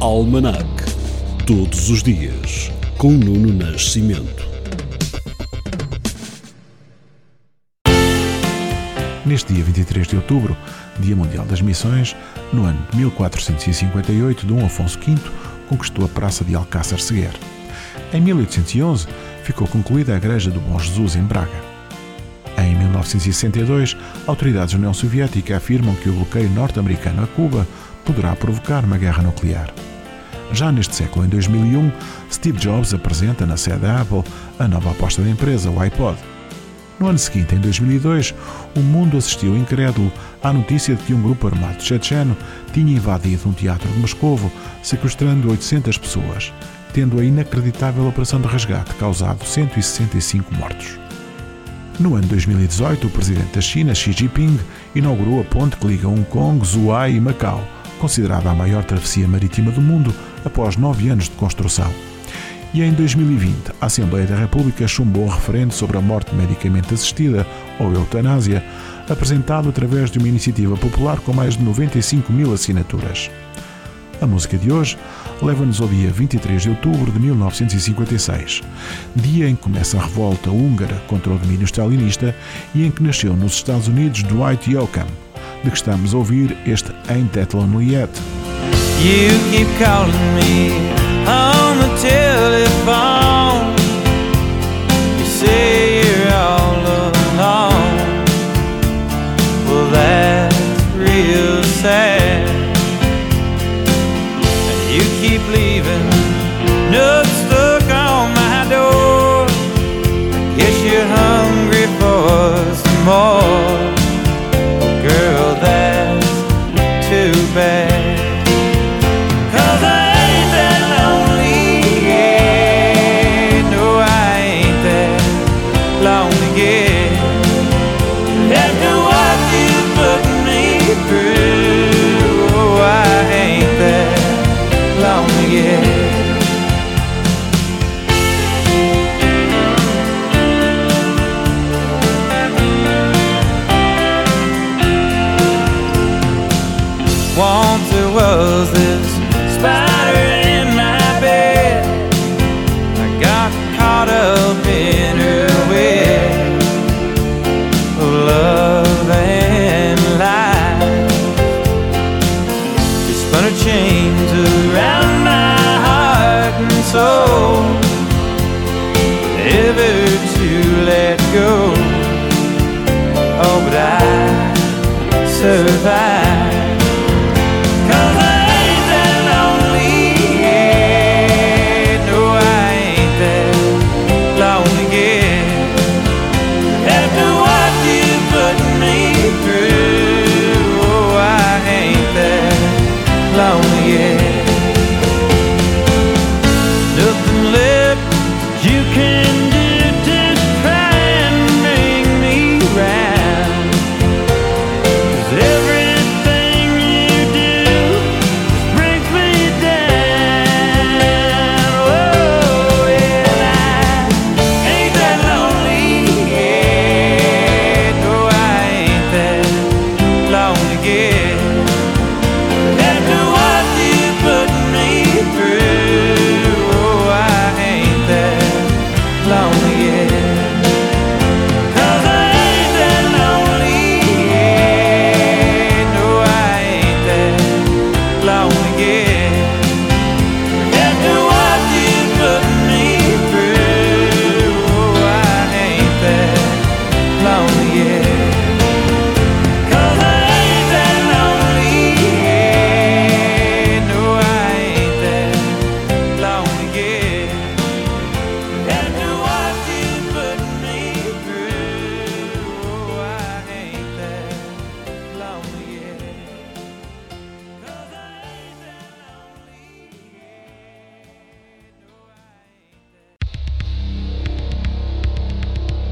Almanac. Todos os dias, com Nuno Nascimento. Neste dia 23 de outubro, Dia Mundial das Missões, no ano de 1458, Dom Afonso V conquistou a Praça de Alcácer Seguer. Em 1811, ficou concluída a Igreja do Bom Jesus em Braga. Em 1962, autoridades da União Soviética afirmam que o bloqueio norte-americano a Cuba poderá provocar uma guerra nuclear. Já neste século, em 2001, Steve Jobs apresenta na sede da Apple a nova aposta da empresa, o iPod. No ano seguinte, em 2002, o mundo assistiu incrédulo à notícia de que um grupo armado checheno tinha invadido um teatro de Moscovo, sequestrando 800 pessoas, tendo a inacreditável operação de resgate causado 165 mortos. No ano 2018, o presidente da China, Xi Jinping, inaugurou a ponte que liga Hong Kong, Zhuhai e Macau, considerada a maior travessia marítima do mundo após nove anos de construção. E em 2020, a Assembleia da República chumbou um referendo sobre a morte medicamente assistida, ou eutanásia, apresentado através de uma iniciativa popular com mais de 95 mil assinaturas. A música de hoje leva-nos ao dia 23 de outubro de 1956, dia em que começa a revolta húngara contra o domínio stalinista e em que nasceu nos Estados Unidos Dwight Yoakam, de que estamos a ouvir este Ain't That Lonely Yet. You keep calling me on the telephone. You say you're all alone. Well, that's real sad. And you keep leaving notes never to let go. Oh, but I survived.